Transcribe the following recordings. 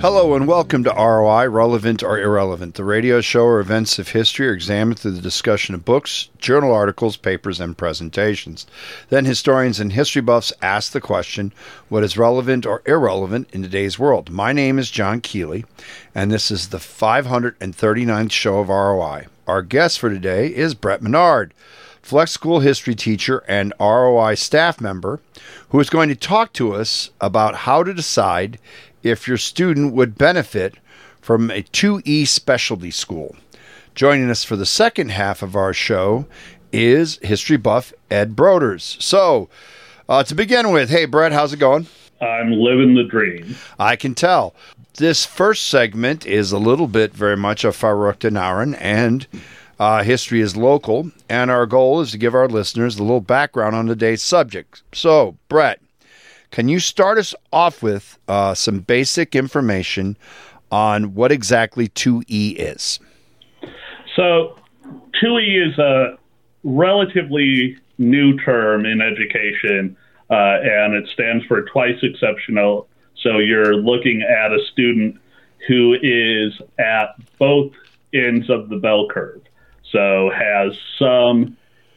Hello and welcome to ROI, Relevant or Irrelevant, the radio show where events of history are examined through the discussion of books, journal articles, papers, and presentations. Then historians and history buffs ask the question what is relevant or irrelevant in today's world? My name is John Kealey, and this is the 539th show of ROI. Our guest for today is Brett Monnard. Flex School history teacher and ROI staff member, who is going to talk to us about how to decide if your student would benefit from a 2E specialty school. Joining us for the second half of our show is history buff Ed Broders. So, uh, to begin with, hey, Brett, how's it going? I'm living the dream. I can tell. This first segment is a little bit very much a Faruk Naran, and uh, history is local, and our goal is to give our listeners a little background on today's subject. So, Brett, can you start us off with uh, some basic information on what exactly 2E is? So, 2E is a relatively new term in education, uh, and it stands for twice exceptional. So, you're looking at a student who is at both ends of the bell curve. So, has some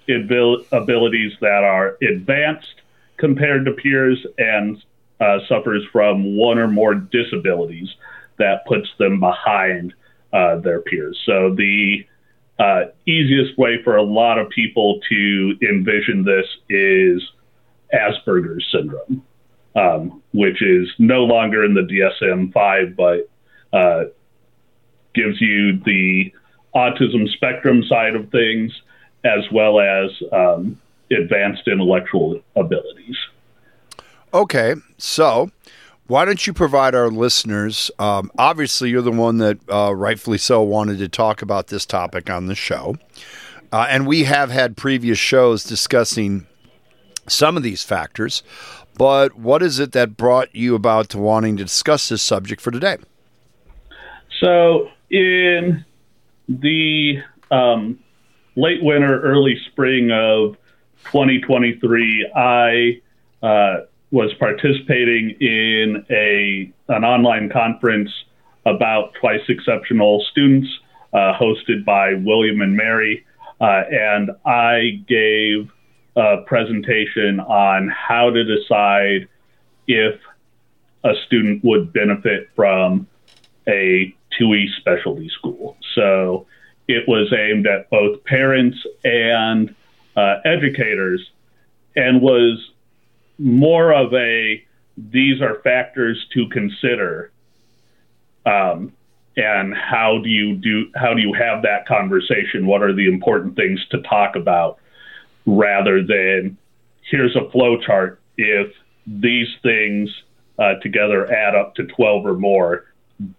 abil- abilities that are advanced compared to peers and uh, suffers from one or more disabilities that puts them behind uh, their peers. So the uh, easiest way for a lot of people to envision this is Asperger's syndrome, um, which is no longer in the DSM 5, but uh, gives you the autism spectrum side of things as well as um, advanced intellectual abilities. Okay, so why don't you provide our listeners? Um, obviously, you're the one that uh, rightfully so wanted to talk about this topic on the show. Uh, and we have had previous shows discussing some of these factors. But what is it that brought you about to wanting to discuss this subject for today? So, in the um, late winter, early spring of 2023, I uh, was participating in a an online conference about twice exceptional students, uh, hosted by William and Mary, uh, and I gave a presentation on how to decide if a student would benefit from a 2E specialty school. So it was aimed at both parents and uh, educators and was more of a these are factors to consider um, and how do you do how do you have that conversation? What are the important things to talk about? Rather than here's a flow chart if these things uh, together add up to 12 or more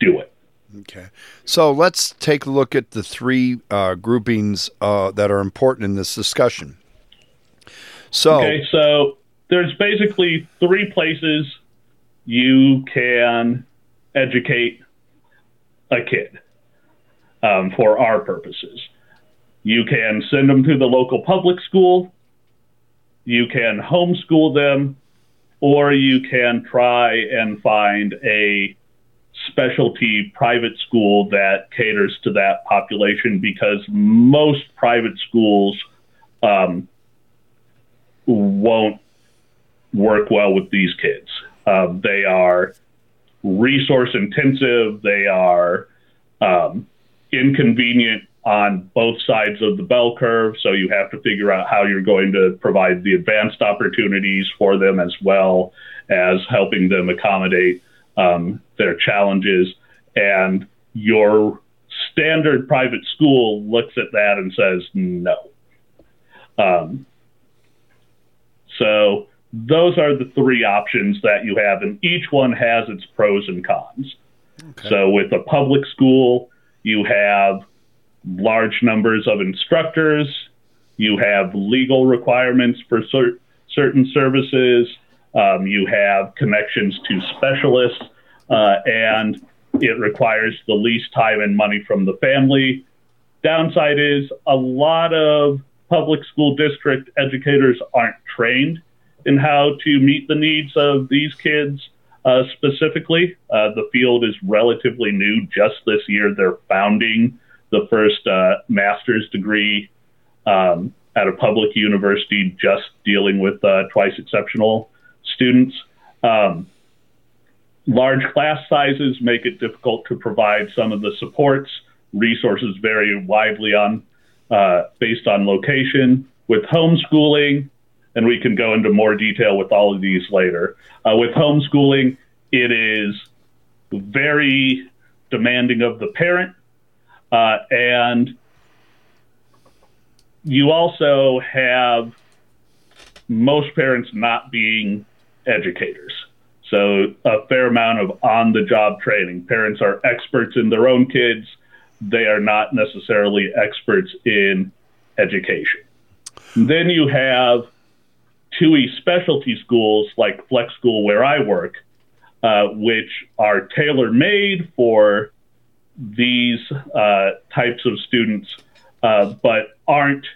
do it Okay. So let's take a look at the three uh, groupings uh, that are important in this discussion. So, okay, so there's basically three places you can educate a kid um, for our purposes. You can send them to the local public school, you can homeschool them, or you can try and find a specialty private school that caters to that population because most private schools um, won't work well with these kids. Um, they are resource intensive, they are um, inconvenient on both sides of the bell curve. So you have to figure out how you're going to provide the advanced opportunities for them as well as helping them accommodate um, their challenges. And your standard private school looks at that and says no. Um, so those are the three options that you have, and each one has its pros and cons. Okay. So with a public school, you have large numbers of instructors, you have legal requirements for cer- certain services, um, you have connections to specialists, uh, and it requires the least time and money from the family. Downside is a lot of public school district educators aren't trained in how to meet the needs of these kids uh, specifically. Uh, the field is relatively new. Just this year, they're founding the first uh, master's degree um, at a public university just dealing with uh, twice exceptional students. Um, large class sizes make it difficult to provide some of the supports. Resources vary widely on uh, based on location. With homeschooling, and we can go into more detail with all of these later. Uh, with homeschooling, it is very demanding of the parent, uh, and you also have most parents not being educators. So, a fair amount of on the job training. Parents are experts in their own kids, they are not necessarily experts in education. Then you have 2E specialty schools like Flex School, where I work, uh, which are tailor made for these uh, types of students, uh, but aren't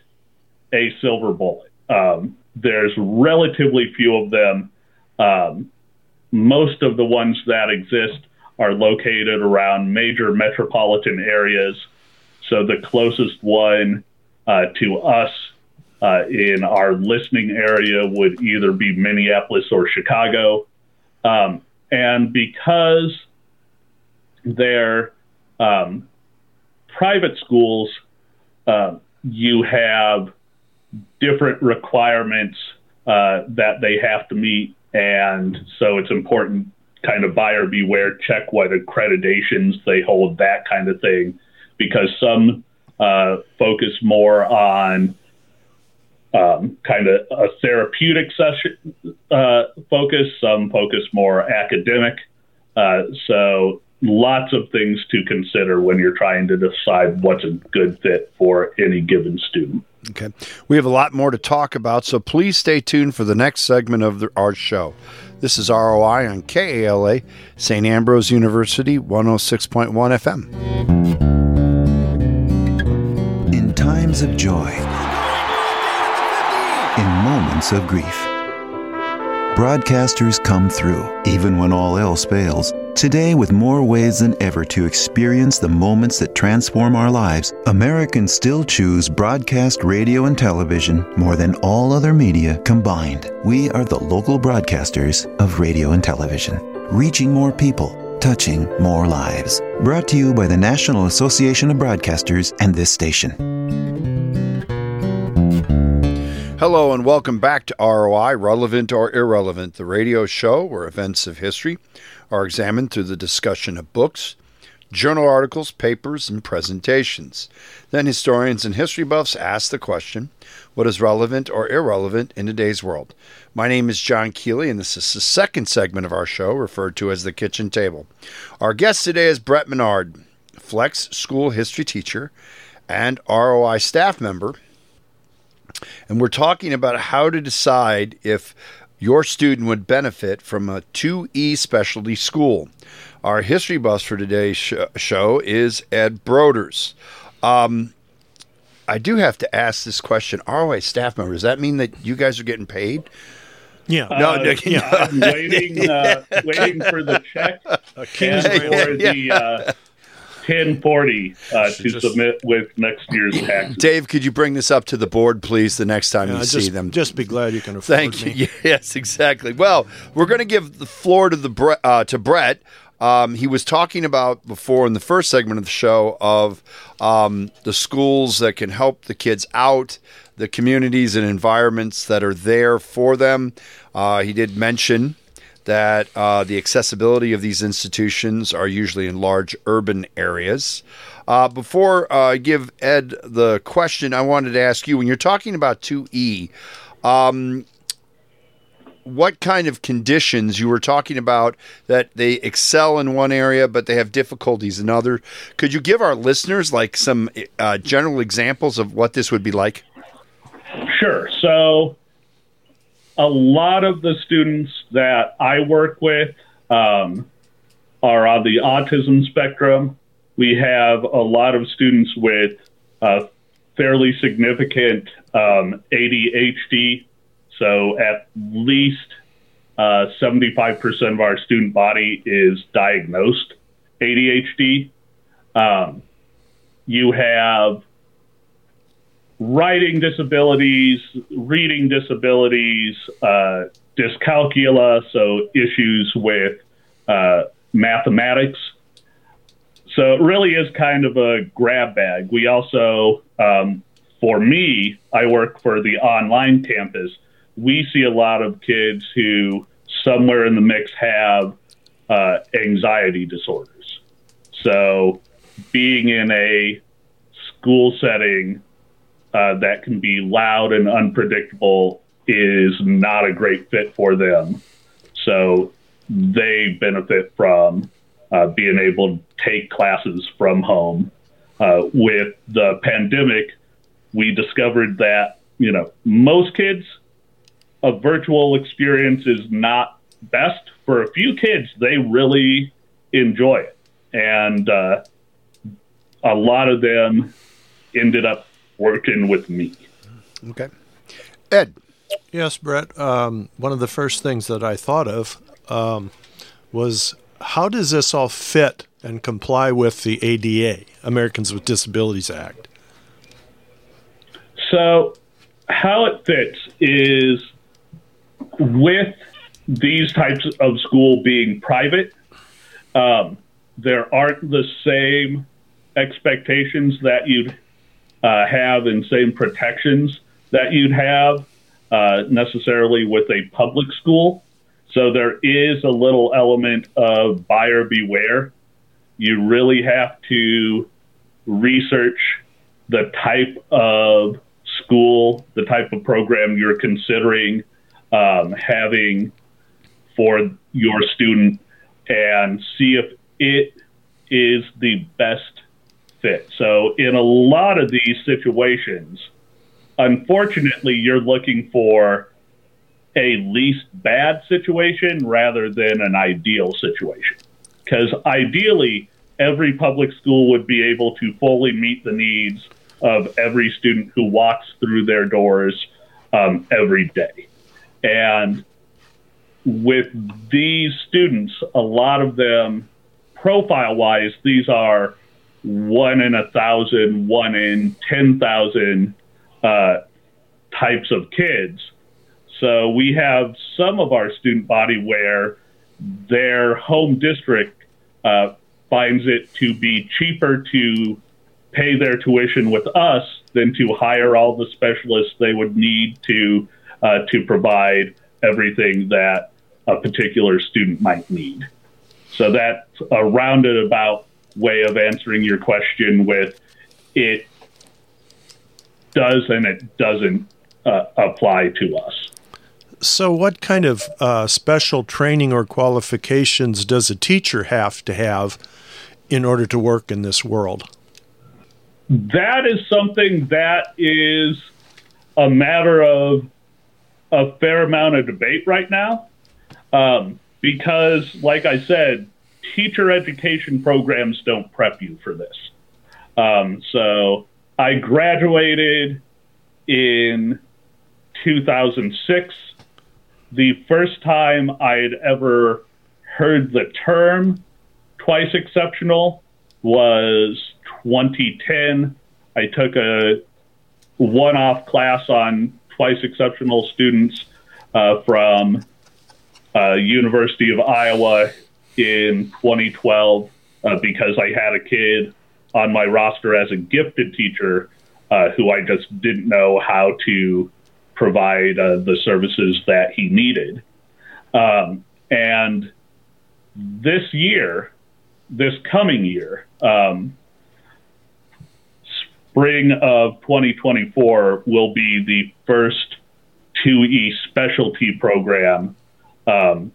a silver bullet. Um, there's relatively few of them. Um, most of the ones that exist are located around major metropolitan areas. So the closest one uh, to us uh, in our listening area would either be Minneapolis or Chicago. Um, and because they're um, private schools, uh, you have different requirements uh, that they have to meet. And so it's important, kind of buyer beware, check what accreditations they hold, that kind of thing, because some uh, focus more on um, kind of a therapeutic session uh, focus, some focus more academic. Uh, so lots of things to consider when you're trying to decide what's a good fit for any given student. Okay. We have a lot more to talk about, so please stay tuned for the next segment of the, our show. This is ROI on KALA, St. Ambrose University, 106.1 FM. In times of joy, in moments of grief, broadcasters come through, even when all else fails. Today, with more ways than ever to experience the moments that transform our lives, Americans still choose broadcast radio and television more than all other media combined. We are the local broadcasters of radio and television, reaching more people, touching more lives. Brought to you by the National Association of Broadcasters and this station. Hello and welcome back to ROI, Relevant or Irrelevant, the radio show where events of history are examined through the discussion of books, journal articles, papers, and presentations. Then historians and history buffs ask the question what is relevant or irrelevant in today's world? My name is John Kealey, and this is the second segment of our show, referred to as the kitchen table. Our guest today is Brett Monnard, Flex School history teacher and ROI staff member and we're talking about how to decide if your student would benefit from a 2E specialty school. Our history bus for today's sh- show is Ed Broders. Um, I do have to ask this question. ROI staff member, does that mean that you guys are getting paid? Yeah. No, uh, yeah. I'm waiting, uh, waiting for the check and for the uh, 1040 uh, to just, submit with next year's tax. Dave, could you bring this up to the board, please, the next time yeah, you just, see them? Just be glad you can afford Thank me. you. Yes, exactly. Well, we're going to give the floor to the uh, to Brett. Um, he was talking about before in the first segment of the show of um, the schools that can help the kids out, the communities and environments that are there for them. Uh, he did mention that uh, the accessibility of these institutions are usually in large urban areas. Uh, before uh, I give Ed the question, I wanted to ask you when you're talking about 2E, um, what kind of conditions you were talking about that they excel in one area but they have difficulties in other? Could you give our listeners like some uh, general examples of what this would be like? Sure. So a lot of the students that I work with um, are on the autism spectrum. We have a lot of students with uh, fairly significant um, ADHD So at least uh, 75% of our student body is diagnosed ADHD. Um, you have writing disabilities, reading disabilities, uh, dyscalculia, so issues with uh, mathematics. So it really is kind of a grab bag. We also, um, for me, I work for the online campus. We see a lot of kids who somewhere in the mix have uh, anxiety disorders. So being in a school setting uh, that can be loud and unpredictable is not a great fit for them. So they benefit from uh, being able to take classes from home. Uh, with the pandemic, we discovered that you know most kids a virtual experience is not best for a few kids. They really enjoy it, and uh, a lot of them ended up working with me. Okay, Ed. Yes, Brett. Um, one of the first things that I thought of um, was how does this all fit and comply with the ADA, Americans with Disabilities Act? So, how it fits is with these types of school being private, um, there aren't the same expectations that you'd uh, have and same protections that you'd have uh, necessarily with a public school. So there is a little element of buyer beware. You really have to research the type of school, the type of program you're considering um, having for your student, and see if it is the best fit. So, in a lot of these situations, unfortunately, you're looking for a least bad situation rather than an ideal situation. Because ideally, every public school would be able to fully meet the needs of every student who walks through their doors um, every day. And with these students, a lot of them, profile wise, these are one in a thousand, one in 10,000 uh, types of kids. So we have some of our student body where their home district uh, finds it to be cheaper to pay their tuition with us than to hire all the specialists they would need to uh, to provide everything that a particular student might need. So that's a roundabout way of answering your question with it does and it doesn't uh, apply to us. So, what kind of uh, special training or qualifications does a teacher have to have in order to work in this world? That is something that is a matter of a fair amount of debate right now. Um, because, like I said, teacher education programs don't prep you for this. Um, so, I graduated in 2006. The first time I'd ever heard the term twice exceptional was 2010. I took a one off class on twice exceptional students uh, from uh, University of Iowa in 2012 uh, because I had a kid on my roster as a gifted teacher uh, who I just didn't know how to provide uh, the services that he needed. Um, and this year, this coming year, um, spring of 2024 will be the first 2E specialty program um,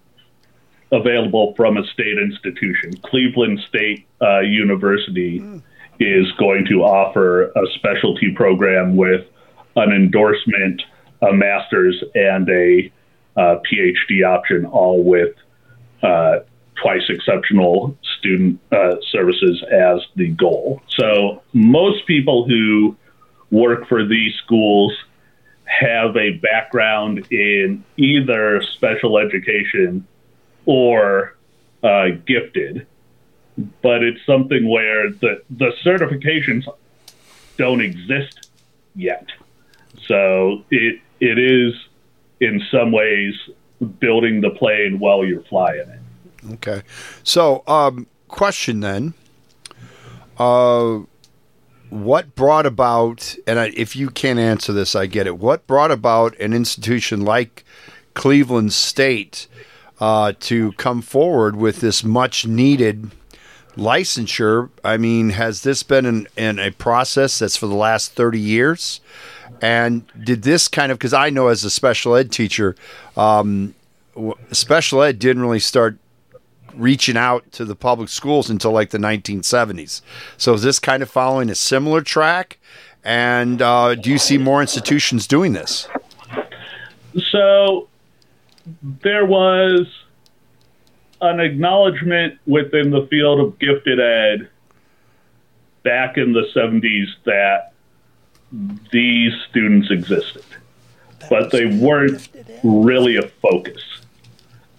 available from a state institution. Cleveland State uh, University mm. is going to offer a specialty program with an endorsement, a master's, and a uh, PhD option, all with uh, twice exceptional student uh, services as the goal. So most people who work for these schools have a background in either special education or uh, gifted, but it's something where the the certifications don't exist yet. So it it is in some ways building the plane while you're flying it. Okay. So, um, question then. Uh, what brought about, and I, if you can't answer this, I get it. What brought about an institution like Cleveland State uh, to come forward with this much needed licensure? I mean, has this been in, in a process that's for the last 30 years? And did this kind of, because I know as a special ed teacher, um, special ed didn't really start reaching out to the public schools until like the 1970s. So is this kind of following a similar track? And uh, do you see more institutions doing this? So there was an acknowledgement within the field of gifted ed back in the 70s that these students existed, but they weren't really a focus.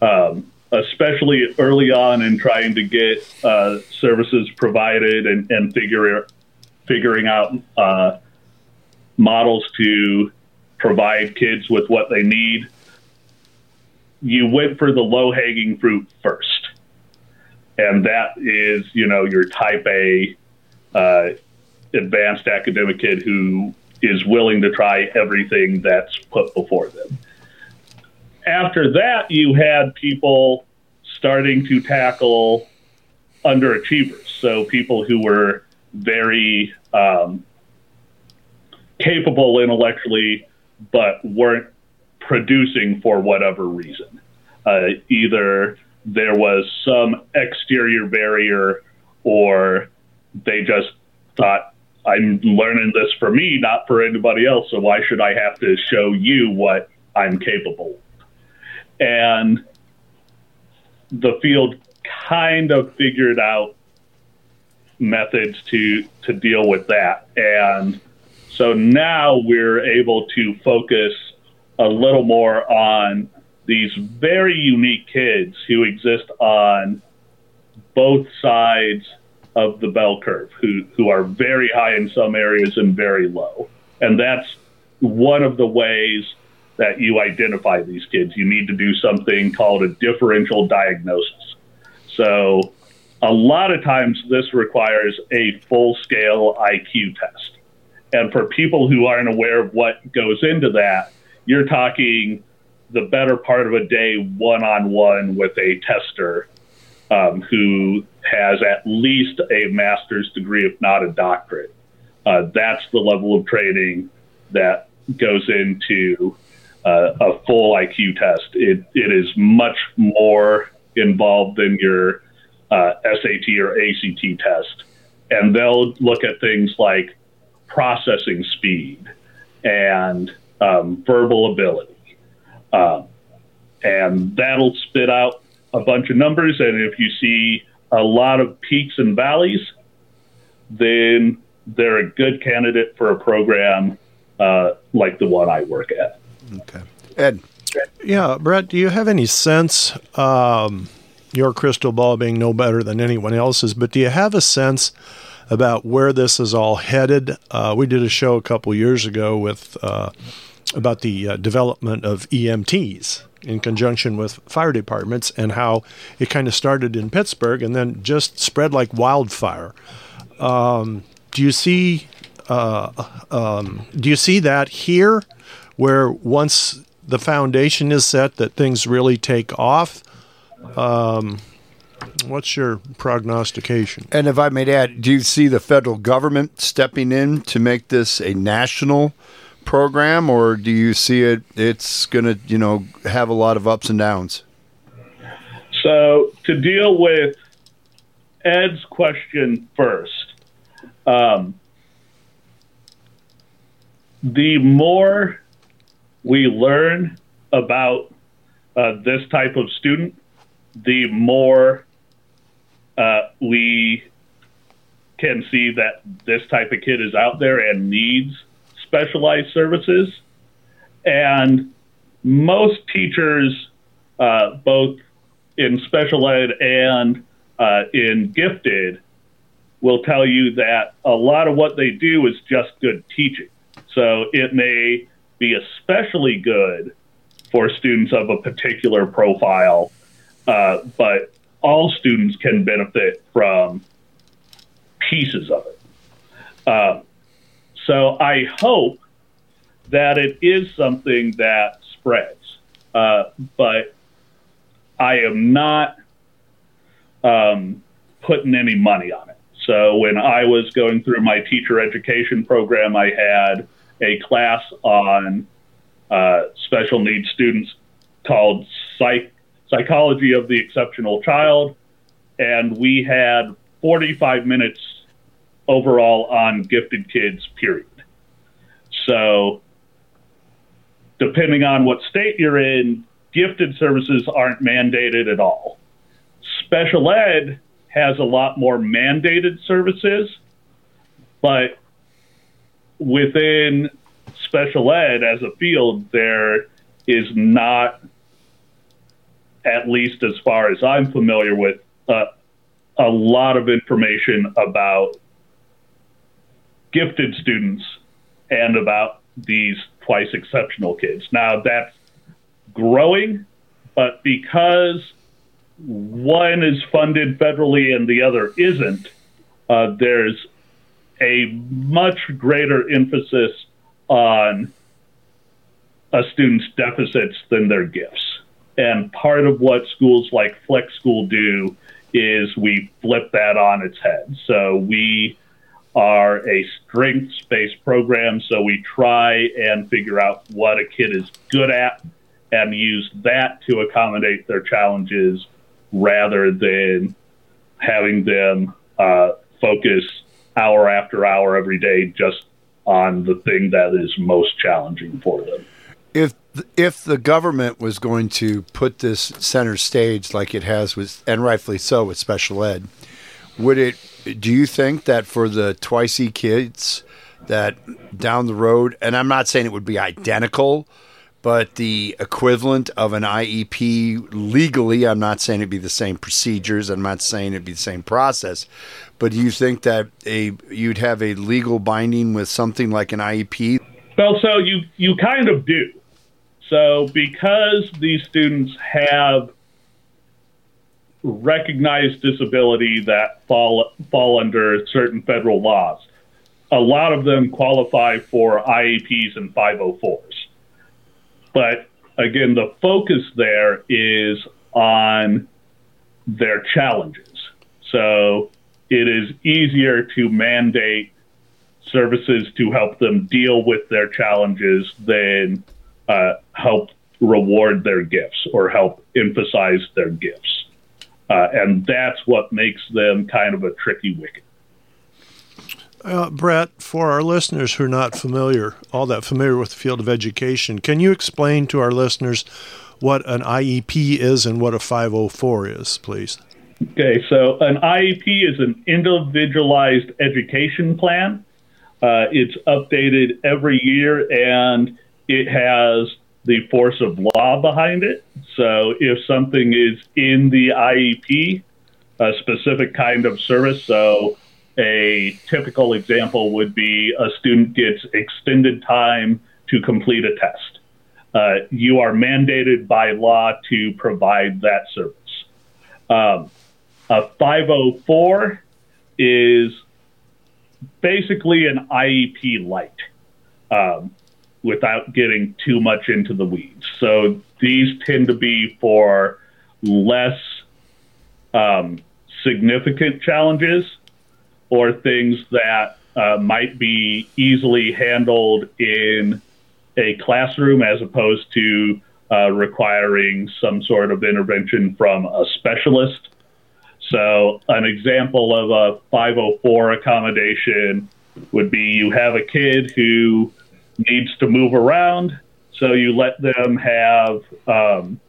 Um, especially early on in trying to get uh, services provided and, and figure, figuring out uh, models to provide kids with what they need. You went for the low hanging fruit first. And that is, you know, your type A uh, advanced academic kid who is willing to try everything that's put before them after that, you had people starting to tackle underachievers. So people who were very um, capable intellectually, but weren't producing for whatever reason. Uh, either there was some exterior barrier, or they just thought, I'm learning this for me, not for anybody else. So why should I have to show you what I'm capable of? and the field kind of figured out methods to to deal with that and so now we're able to focus a little more on these very unique kids who exist on both sides of the bell curve who who are very high in some areas and very low and that's one of the ways that you identify these kids. You need to do something called a differential diagnosis. So, a lot of times this requires a full scale IQ test. And for people who aren't aware of what goes into that, you're talking the better part of a day one on one with a tester um, who has at least a master's degree, if not a doctorate. Uh, that's the level of training that goes into uh, a full IQ test. It, it is much more involved than your uh, SAT or ACT test. And they'll look at things like processing speed and um, verbal ability. Um, and that'll spit out a bunch of numbers. And if you see a lot of peaks and valleys, then they're a good candidate for a program uh, like the one I work at. Okay. Ed. Yeah, Brett, do you have any sense, um, your crystal ball being no better than anyone else's, but do you have a sense about where this is all headed? Uh, we did a show a couple years ago with uh, about the uh, development of EMTs in conjunction with fire departments and how it kind of started in Pittsburgh and then just spread like wildfire. Um, do you see? Uh, um, do you see that here? where once the foundation is set that things really take off. Um, what's your prognostication? And if I may add, do you see the federal government stepping in to make this a national program, or do you see it? It's going to, you know, have a lot of ups and downs. So to deal with Ed's question first, um, the more we learn about uh, this type of student, the more uh, we can see that this type of kid is out there and needs specialized services. and most teachers, uh, both in special ed and uh, in gifted, will tell you that a lot of what they do is just good teaching. So it may be especially good for students of a particular profile, uh, but all students can benefit from pieces of it. So I hope that it is something that spreads, uh, but I am not um, putting any money on it. So when I was going through my teacher education program, I had a class on uh, special needs students called Psych- Psychology of the Exceptional Child, and we had 45 minutes overall on gifted kids, period. So, depending on what state you're in, gifted services aren't mandated at all. Special ed has a lot more mandated services, but within special ed as a field, there is not, at least as far as I'm familiar with, uh, a lot of information about gifted students and about these twice exceptional kids. Now that's growing, but because one is funded federally and the other isn't, uh, there's a much greater emphasis on a student's deficits than their gifts. And part of what schools like Flex School do is we flip that on its head. So we are a strengths based program. So we try and figure out what a kid is good at and use that to accommodate their challenges rather than having them uh, focus hour after hour every day just on the thing that is most challenging for them. If if the government was going to put this center stage like it has with, and rightfully so, with special ed, would it? Do you think that for the twice E kids, that down the road, and I'm not saying it would be identical, but the equivalent of an IEP legally, I'm not saying it'd be the same procedures. I'm not saying it'd be the same process, but do you think that a you'd have a legal binding with something like an IEP? Well, so you you kind of do. So because these students have recognized disability that fall fall under certain federal laws, a lot of them qualify for IEPs and 504s. But again, the focus there is on their challenges. So it is easier to mandate services to help them deal with their challenges than uh, help reward their gifts or help emphasize their gifts. Uh, and that's what makes them kind of a tricky wicket. Uh, Brett, for our listeners who are not familiar, all that familiar with the field of education, can you explain to our listeners what an IEP is and what a 504 is, please? Okay, so an IEP is an individualized education plan. Uh, it's updated every year and it has the force of law behind it. So if something is in the IEP, a specific kind of service, so a typical example would be a student gets extended time to complete a test. Uh, you are mandated by law to provide that service. Um, a 504 is basically an IEP light um, without getting too much into the weeds. So these tend to be for less um, significant challenges or things that uh, might be easily handled in a classroom as opposed to uh, requiring some sort of intervention from a specialist. So, an example of a 504 accommodation would be you have a kid who needs to move around, so you let them have um,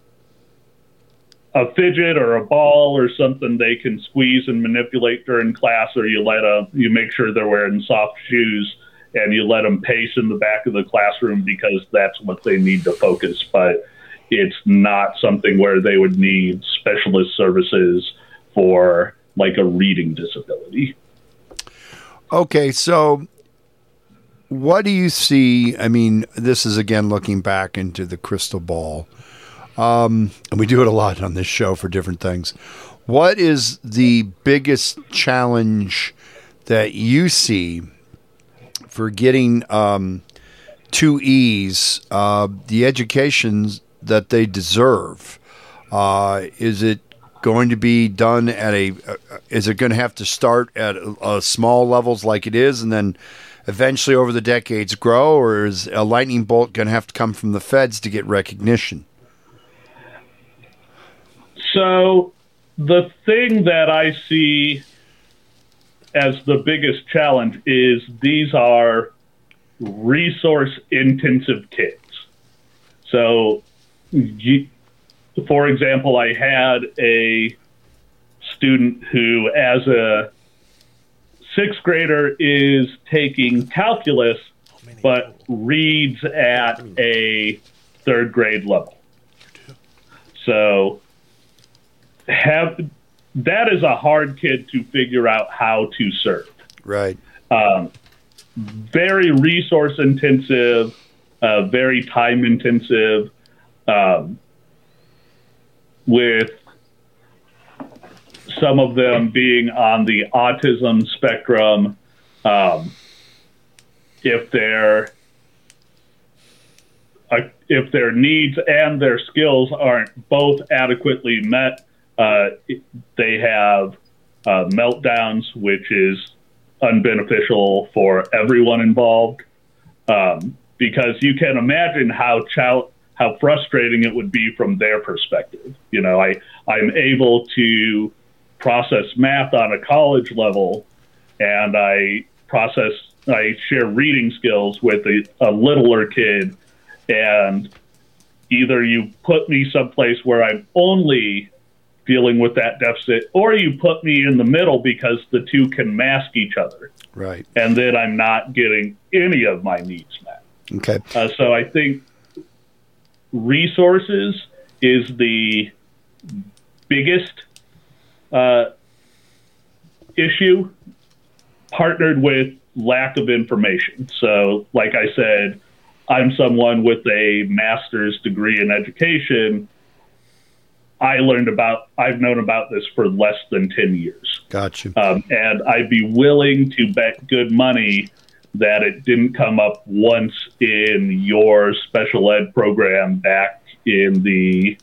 a fidget or a ball or something they can squeeze and manipulate during class, or you let a you make sure they're wearing soft shoes and you let them pace in the back of the classroom because that's what they need to focus. But it's not something where they would need specialist services for like a reading disability. Okay, so what do you see? I mean, this is again looking back into the crystal ball. Um, and we do it a lot on this show for different things. What is the biggest challenge that you see for getting um, two E's uh, the educations that they deserve? Uh, is it going to be done at a? Uh, is it going to have to start at uh, small levels like it is, and then eventually over the decades grow, or is a lightning bolt going to have to come from the feds to get recognition? So, the thing that I see as the biggest challenge is these are resource intensive kids. So, for example, I had a student who, as a sixth grader, is taking calculus but reads at a third grade level. So, have that is a hard kid to figure out how to serve. Right. Um, very resource intensive, uh, very time intensive, um, with some of them being on the autism spectrum. Um, if their uh, if their needs and their skills aren't both adequately met, uh, they have uh, meltdowns, which is unbeneficial for everyone involved. Um, because you can imagine how how frustrating it would be from their perspective. You know, I I'm able to process math on a college level, and I process I share reading skills with a, a littler kid, and either you put me someplace where I'm only dealing with that deficit, or you put me in the middle because the two can mask each other. Right. And then I'm not getting any of my needs met. Okay. Uh, so I think resources is the biggest uh, issue, partnered with lack of information. So, like I said, I'm someone with a master's degree in education I learned about, I've known about this for less than 10 years. Gotcha. Um, and I'd be willing to bet good money that it didn't come up once in your special ed program back in the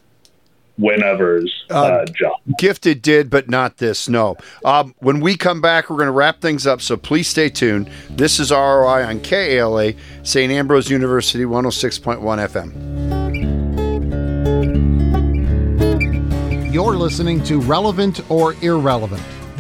whenever's uh, uh, job. Gifted did, but not this. No. Um, when we come back, we're going to wrap things up. So please stay tuned. This is ROI on KALA, St. Ambrose University, 106.1 FM. You're listening to Relevant or Irrelevant.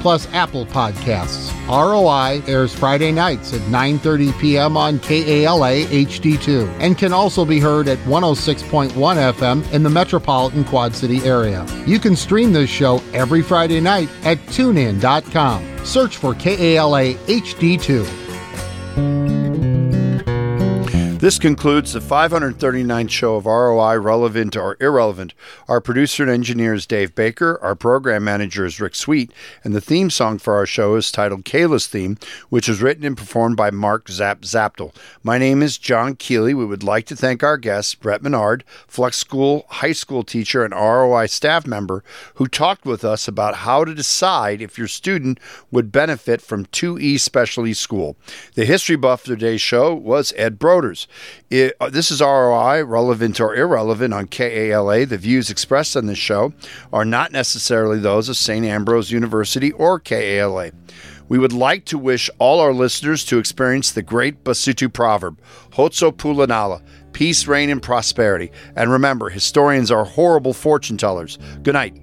plus Apple Podcasts. ROI airs Friday nights at 9:30 p.m. on KALA HD2 and can also be heard at 106.1 FM in the metropolitan Quad City area. You can stream this show every Friday night at tunein.com. Search for KALA HD2. This concludes the 539th show of ROI Relevant or Irrelevant. Our producer and engineer is Dave Baker. Our program manager is Rick Sweet. And the theme song for our show is titled Kayla's Theme, which was written and performed by Mark Zap Zaptel. My name is John Kealey. We would like to thank our guest, Brett Monnard, Flex School high school teacher and ROI staff member, who talked with us about how to decide if your student would benefit from 2E Specialty School. The history buff for today's show was Ed Broders. It, uh, this is ROI, relevant or irrelevant on KALA. The views expressed on this show are not necessarily those of St. Ambrose University or KALA. We would like to wish all our listeners to experience the great Basotho proverb, Khotso Pula Nala, peace, rain, and prosperity. And remember, historians are horrible fortune tellers. Good night.